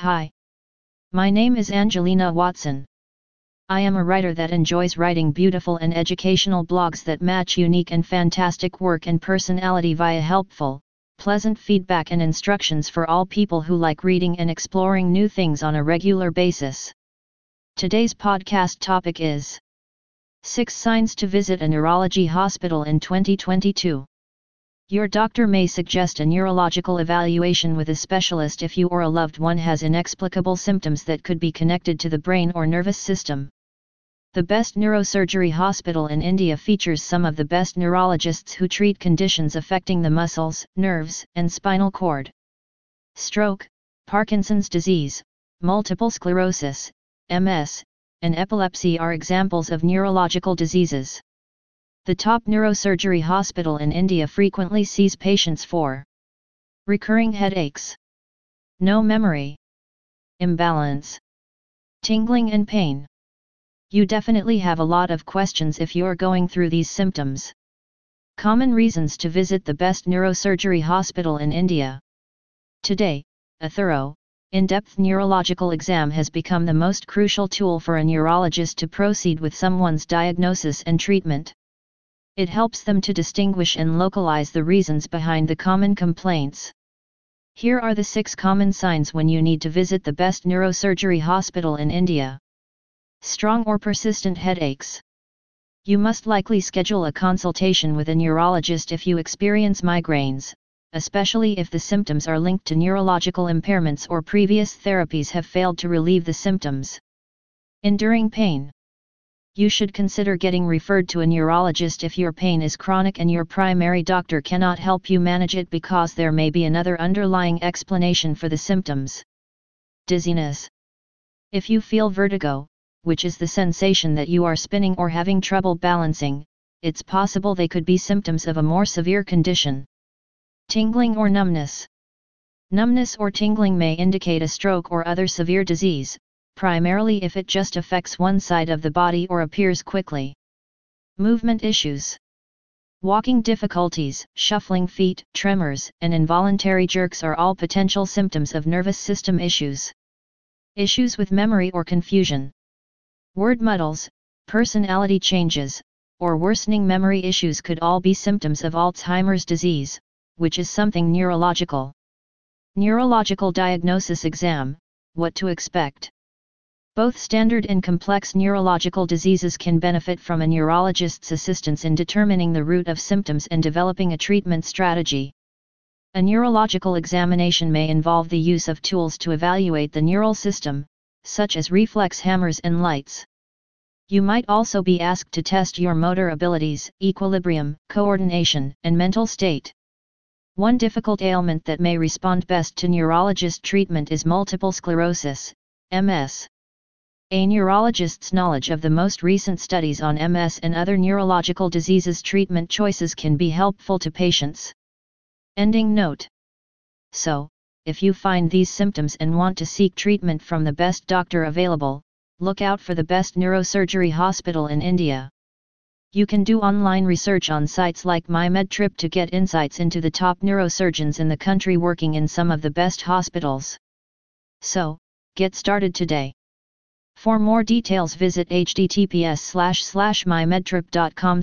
Hi. My name is Angelina Watson. I am a writer that enjoys writing beautiful and educational blogs that match unique and fantastic work and personality via helpful, pleasant feedback and instructions for all people who like reading and exploring new things on a regular basis. Today's podcast topic is 6 Signs to Visit a Neurology Hospital in 2022. Your doctor may suggest a neurological evaluation with a specialist if you or a loved one has inexplicable symptoms that could be connected to the brain or nervous system. The best neurosurgery hospital in India features some of the best neurologists who treat conditions affecting the muscles, nerves, and spinal cord. Stroke, Parkinson's disease, multiple sclerosis, MS, and epilepsy are examples of neurological diseases. The top neurosurgery hospital in India frequently sees patients for recurring headaches, no memory, imbalance, tingling and pain. You definitely have a lot of questions if you're going through these symptoms. Common reasons to visit the best neurosurgery hospital in India. Today, a thorough, in-depth neurological exam has become the most crucial tool for a neurologist to proceed with someone's diagnosis and treatment. It helps them to distinguish and localize the reasons behind the common complaints. Here are the six common signs when you need to visit the best neurosurgery hospital in India. Strong or persistent headaches. You must likely schedule a consultation with a neurologist if you experience migraines, especially if the symptoms are linked to neurological impairments or previous therapies have failed to relieve the symptoms. Enduring pain you should consider getting referred to a neurologist if your pain is chronic and your primary doctor cannot help you manage it because there may be another underlying explanation for the symptoms. Dizziness. If you feel vertigo, which is the sensation that you are spinning or having trouble balancing, it's possible they could be symptoms of a more severe condition. Tingling or numbness. Numbness or tingling may indicate a stroke or other severe disease, primarily if it just affects one side of the body or appears quickly. Movement issues. Walking difficulties, shuffling feet, tremors, and involuntary jerks are all potential symptoms of nervous system issues. Issues with memory or confusion. Word muddles, personality changes, or worsening memory issues could all be symptoms of Alzheimer's disease, which is something neurological. Neurological diagnosis exam, what to expect. Both standard and complex neurological diseases can benefit from a neurologist's assistance in determining the root of symptoms and developing a treatment strategy. A neurological examination may involve the use of tools to evaluate the neural system, such as reflex hammers and lights. You might also be asked to test your motor abilities, equilibrium, coordination, and mental state. One difficult ailment that may respond best to neurologist treatment is multiple sclerosis, MS. A neurologist's knowledge of the most recent studies on MS and other neurological diseases treatment choices can be helpful to patients. Ending note. So, if you find these symptoms and want to seek treatment from the best doctor available, look out for the best neurosurgery hospital in India. You can do online research on sites like MyMedTrip to get insights into the top neurosurgeons in the country working in some of the best hospitals. So, get started today. For more details visit https mymedtrip.com